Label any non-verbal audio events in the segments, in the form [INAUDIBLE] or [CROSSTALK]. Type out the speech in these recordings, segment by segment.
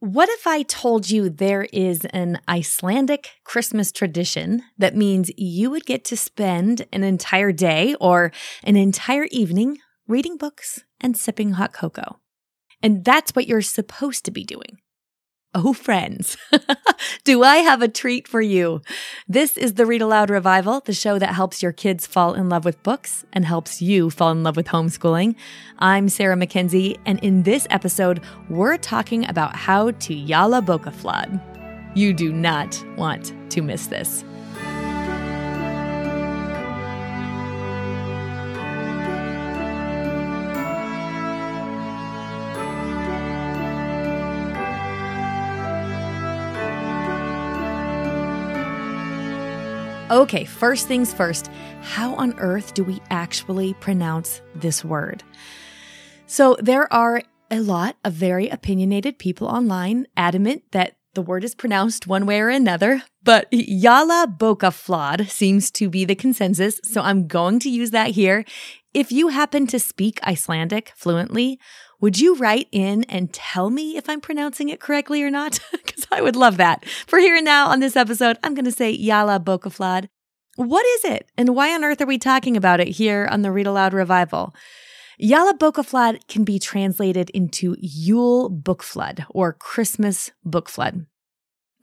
What if I told you there is an Icelandic Christmas tradition that means you would get to spend an entire day or an entire evening reading books and sipping hot cocoa? And that's what you're supposed to be doing. Oh, friends, [LAUGHS] do I have a treat for you? This is the Read Aloud Revival, the show that helps your kids fall in love with books and helps you fall in love with homeschooling. I'm Sarah McKenzie, and in this episode, we're talking about how to Yalla Bokaflad. You do not want to miss this. Okay, first things first, how on earth do we actually pronounce this word? So there are a lot of very opinionated people online adamant that the word is pronounced one way or another, but Yala Bokaflad seems to be the consensus, so I'm going to use that here. If you happen to speak Icelandic fluently, would you write in and tell me if I'm pronouncing it correctly or not? [LAUGHS] Because I would love that. For here and now on this episode, I'm going to say Yala Bokaflad. What is it, and why on earth are we talking about it here on the Read Aloud Revival? Yala Bokaflad can be translated into Yule Book Flood or Christmas Book Flood.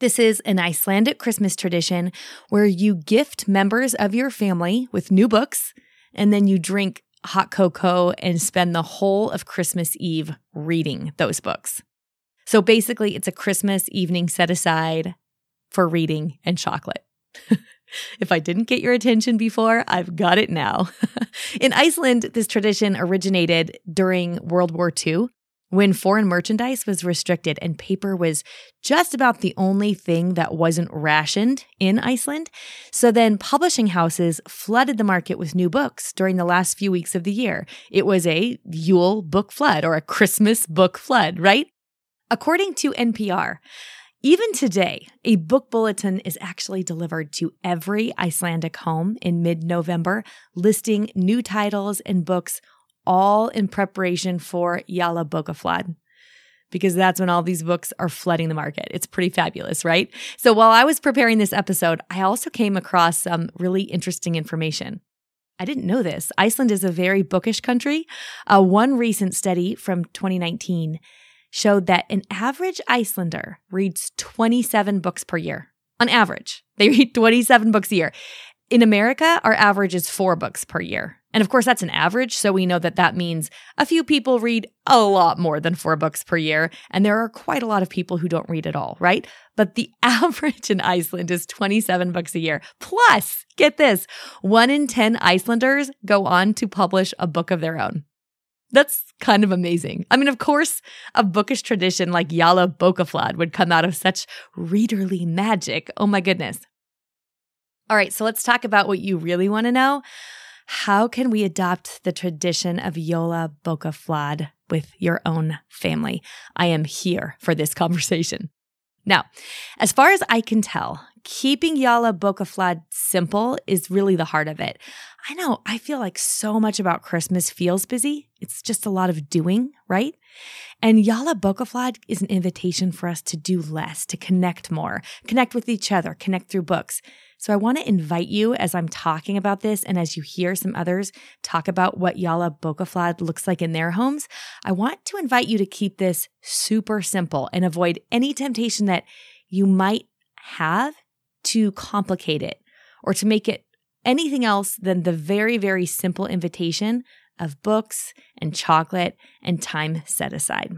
This is an Icelandic Christmas tradition where you gift members of your family with new books and then you drink hot cocoa and spend the whole of Christmas Eve reading those books. So basically, it's a Christmas evening set aside for reading and chocolate. [LAUGHS] if I didn't get your attention before, I've got it now. [LAUGHS] In Iceland, this tradition originated during World War II when foreign merchandise was restricted and paper was just about the only thing that wasn't rationed in Iceland. So then publishing houses flooded the market with new books during the last few weeks of the year. It was a Yule book flood or a Christmas book flood, right? According to NPR, even today, a book bulletin is actually delivered to every Icelandic home in mid November, listing new titles and books all in preparation for Yalla Bokaflad because that's when all these books are flooding the market. It's pretty fabulous, right? So while I was preparing this episode, I also came across some really interesting information. I didn't know this. Iceland is a very bookish country. Uh, one recent study from 2019 showed that an average Icelander reads 27 books per year. On average, they read 27 books a year. In America, our average is four books per year. And of course, that's an average. So we know that that means a few people read a lot more than four books per year. And there are quite a lot of people who don't read at all, right? But the [LAUGHS] average in Iceland is 27 books a year. Plus, get this one in 10 Icelanders go on to publish a book of their own. That's kind of amazing. I mean, of course, a bookish tradition like Yalla Bokaflad would come out of such readerly magic. Oh my goodness. All right, so let's talk about what you really want to know. How can we adopt the tradition of Yola Bokaflad with your own family? I am here for this conversation. Now, as far as I can tell, keeping Yala Bokaflad simple is really the heart of it. I know, I feel like so much about Christmas feels busy. It's just a lot of doing, right? And Yala Bokaflad is an invitation for us to do less, to connect more, connect with each other, connect through books. So I want to invite you as I'm talking about this and as you hear some others talk about what Yala Bokaflad looks like in their homes, I want to invite you to keep this super simple and avoid any temptation that you might have to complicate it or to make it anything else than the very, very simple invitation of books and chocolate and time set aside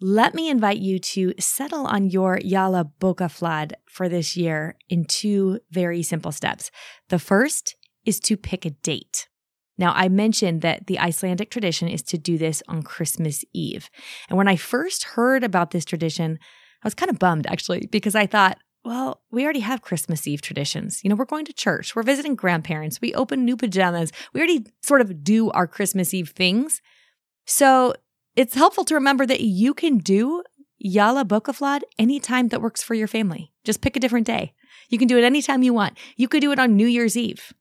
let me invite you to settle on your Yala Bokaflad for this year in two very simple steps. The first is to pick a date. Now, I mentioned that the Icelandic tradition is to do this on Christmas Eve. And when I first heard about this tradition, I was kind of bummed actually, because I thought, well, we already have Christmas Eve traditions. You know, we're going to church, we're visiting grandparents, we open new pajamas, we already sort of do our Christmas Eve things. So it's helpful to remember that you can do Yala Bokaflad anytime that works for your family. Just pick a different day. You can do it anytime you want. You could do it on New Year's Eve.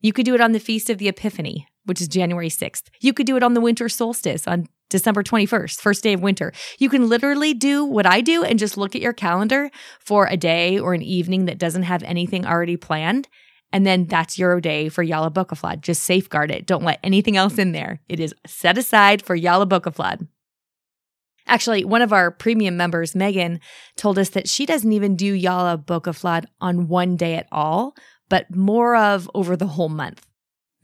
You could do it on the Feast of the Epiphany, which is January 6th. You could do it on the winter solstice on December 21st, first day of winter. You can literally do what I do and just look at your calendar for a day or an evening that doesn't have anything already planned. And then that's your day for Yala Yalla Just safeguard it. Don't let anything else in there. It is set aside for Yala Yalla Actually, one of our premium members, Megan, told us that she doesn't even do Yala Yalla on one day at all, but more of over the whole month.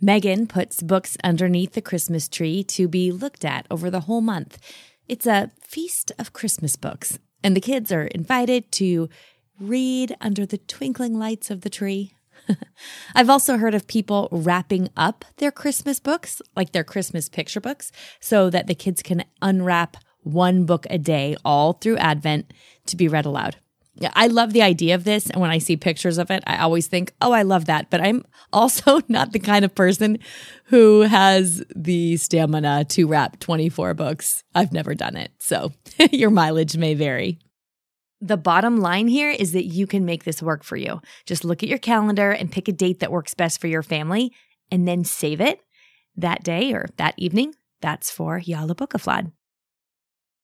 Megan puts books underneath the Christmas tree to be looked at over the whole month. It's a feast of Christmas books, and the kids are invited to read under the twinkling lights of the tree. [LAUGHS] I've also heard of people wrapping up their Christmas books, like their Christmas picture books, so that the kids can unwrap one book a day all through Advent to be read aloud. I love the idea of this. And when I see pictures of it, I always think, oh, I love that. But I'm [LAUGHS] also not the kind of person who has the stamina to wrap 24 books. I've never done it. So [LAUGHS] your mileage may vary. The bottom line here is that you can make this work for you. Just look at your calendar and pick a date that works best for your family and then save it that day or that evening. That's for Yalla Bookaflad.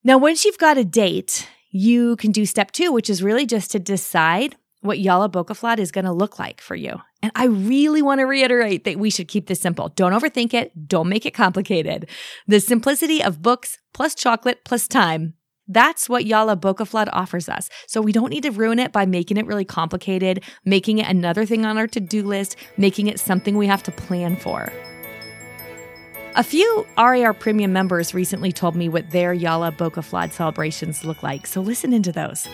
Now, once you've got a date, you can do step two, which is really just to decide what Yalla Bokaflat is going to look like for you. And I really want to reiterate that we should keep this simple. Don't overthink it. Don't make it complicated. The simplicity of books plus chocolate plus time. That's what Yalla Bokaflat offers us. So we don't need to ruin it by making it really complicated, making it another thing on our to-do list, making it something we have to plan for. A few RAR Premium members recently told me what their Boca Flood celebrations look like, so listen into those.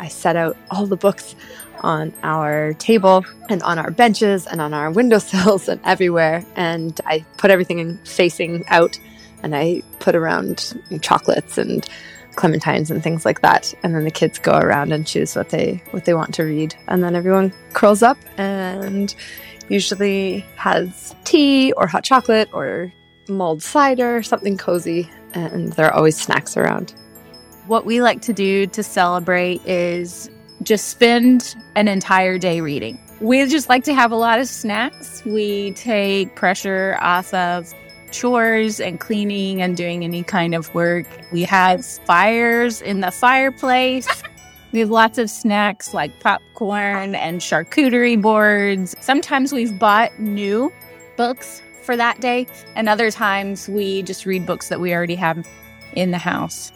I set out all the books on our table and on our benches and on our windowsills and everywhere, and I put everything in facing out and I put around chocolates and clementines and things like that and then the kids go around and choose what they what they want to read and then everyone curls up and usually has tea or hot chocolate or mulled cider, something cozy, and there are always snacks around. What we like to do to celebrate is just spend an entire day reading. We just like to have a lot of snacks. We take pressure off of chores and cleaning and doing any kind of work. We have fires in the fireplace. [LAUGHS] We have lots of snacks like popcorn and charcuterie boards. Sometimes we've bought new books for that day, and other times we just read books that we already have in the house.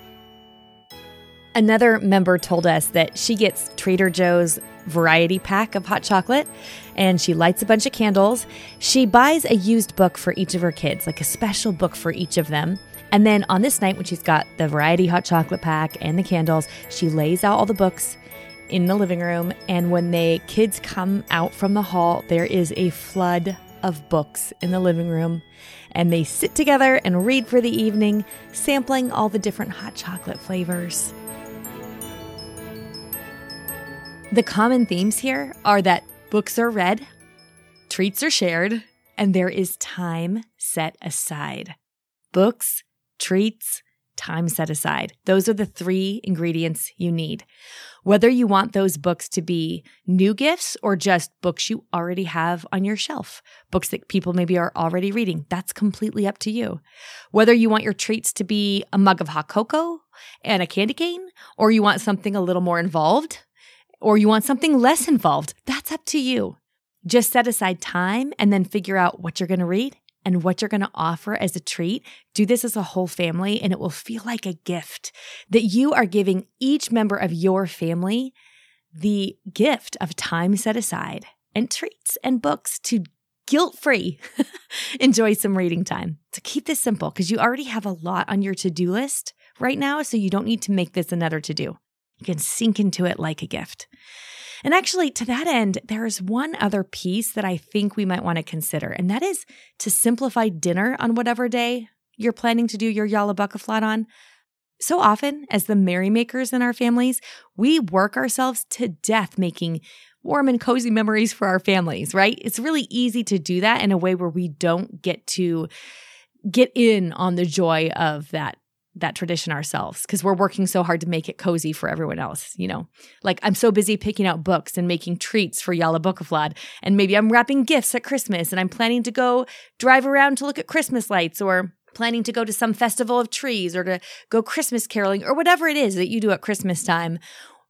Another member told us that she gets Trader Joe's variety pack of hot chocolate and she lights a bunch of candles. She buys a used book for each of her kids, like a special book for each of them. And then on this night, when she's got the variety hot chocolate pack and the candles, she lays out all the books in the living room. And when the kids come out from the hall, there is a flood of books in the living room. And they sit together and read for the evening, sampling all the different hot chocolate flavors. The common themes here are that books are read, treats are shared, and there is time set aside. Books treats, time set aside. Those are the three ingredients you need. Whether you want those books to be new gifts or just books you already have on your shelf, books that people maybe are already reading, that's completely up to you. Whether you want your treats to be a mug of hot cocoa and a candy cane, or you want something a little more involved, or you want something less involved, that's up to you. Just set aside time and then figure out what you're going to read and what you're going to offer as a treat, do this as a whole family and it will feel like a gift that you are giving each member of your family the gift of time set aside and treats and books to guilt free [LAUGHS] enjoy some reading time. So keep this simple because you already have a lot on your to do list right now. So you don't need to make this another to do. You can sink into it like a gift. And actually, to that end, there is one other piece that I think we might want to consider, and that is to simplify dinner on whatever day you're planning to do your Yalla Bucka flat on. So often, as the merrymakers in our families, we work ourselves to death making warm and cozy memories for our families, right? It's really easy to do that in a way where we don't get to get in on the joy of that that tradition ourselves because we're working so hard to make it cozy for everyone else. You know, like I'm so busy picking out books and making treats for Yalla Bookaflad, and maybe I'm wrapping gifts at Christmas and I'm planning to go drive around to look at Christmas lights or planning to go to some festival of trees or to go Christmas caroling or whatever it is that you do at Christmas time,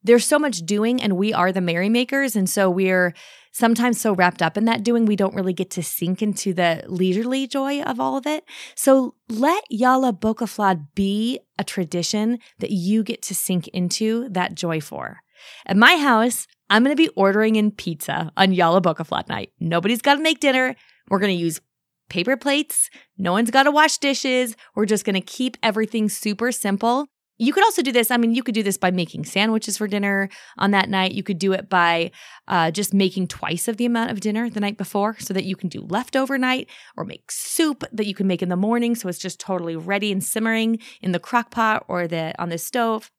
there's so much doing and we are the merrymakers. And so we're sometimes so wrapped up in that doing, we don't really get to sink into the leisurely joy of all of it. So let Yalla Bokaflad be a tradition that you get to sink into that joy for. At my house, I'm going to be ordering in pizza on Yalla Bokaflad night. Nobody's got to make dinner. We're going to use paper plates. No one's got to wash dishes. We're just going to keep everything super simple. You could also do this. I mean, you could do this by making sandwiches for dinner on that night. You could do it by uh, just making twice of the amount of dinner the night before so that you can do leftover night or make soup that you can make in the morning. So it's just totally ready and simmering in the crock pot or the, on the stove.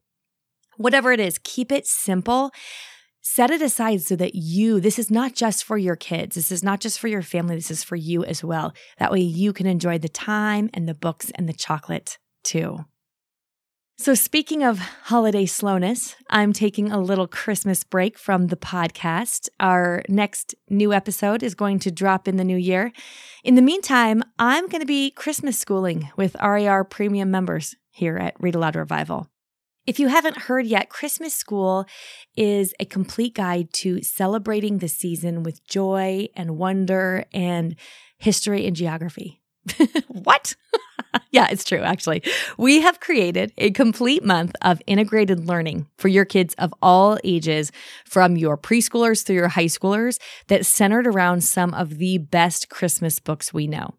Whatever it is, keep it simple set it aside so that you, this is not just for your kids. This is not just for your family. This is for you as well. That way you can enjoy the time and the books and the chocolate too. So, speaking of holiday slowness, I'm taking a little Christmas break from the podcast. Our next new episode is going to drop in the new year. In the meantime, I'm going to be Christmas schooling with RAR premium members here at Read Aloud Revival. If you haven't heard yet, Christmas School is a complete guide to celebrating the season with joy and wonder and history and geography. [LAUGHS] what? [LAUGHS] [LAUGHS] yeah, it's true, actually. We have created a complete month of integrated learning for your kids of all ages, from your preschoolers through your high schoolers, that's centered around some of the best Christmas books we know.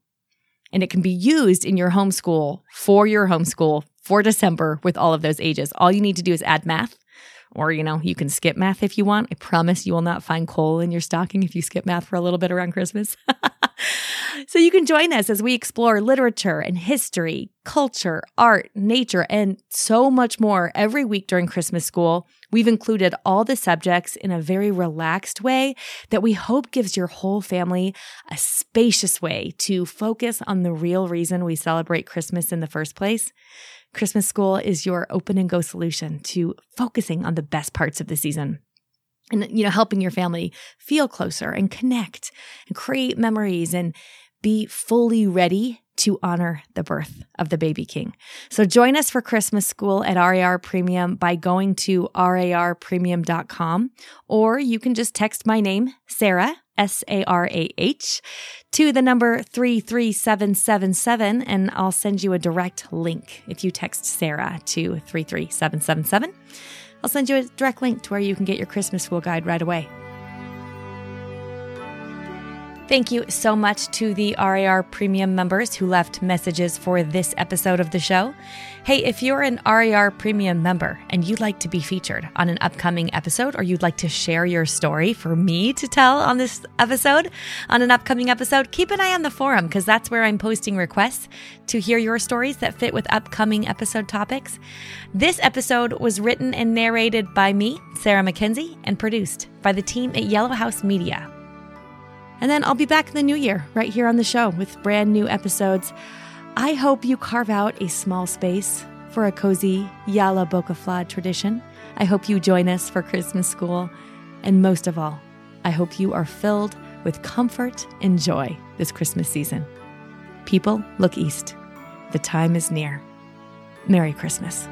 And it can be used in your homeschool for your homeschool for December with all of those ages. All you need to do is add math, or, you know, you can skip math if you want. I promise you will not find coal in your stocking if you skip math for a little bit around Christmas. [LAUGHS] so you can join us as we explore literature and history, culture, art, nature, and so much more every week during Christmas school. We've included all the subjects in a very relaxed way that we hope gives your whole family a spacious way to focus on the real reason we celebrate Christmas in the first place. Christmas School is your open and go solution to focusing on the best parts of the season and you know helping your family feel closer and connect and create memories and be fully ready to honor the birth of the baby king. So join us for Christmas school at RAR Premium by going to rarpremium.com or you can just text my name, Sarah, S A R A H, to the number 33777 and I'll send you a direct link if you text Sarah to 33777. I'll send you a direct link to where you can get your Christmas school guide right away. Thank you so much to the RAR Premium members who left messages for this episode of the show. Hey, if you're an RAR Premium member and you'd like to be featured on an upcoming episode, or you'd like to share your story for me to tell on this episode, on an upcoming episode, keep an eye on the forum because that's where I'm posting requests to hear your stories that fit with upcoming episode topics. This episode was written and narrated by me, Sarah McKenzie, and produced by the team at Yellow House Media. And then I'll be back in the new year right here on the show with brand new episodes. I hope you carve out a small space for a cozy Yalla Bokaflad tradition. I hope you join us for Christmas school. And most of all, I hope you are filled with comfort and joy this Christmas season. People, look east. The time is near. Merry Christmas.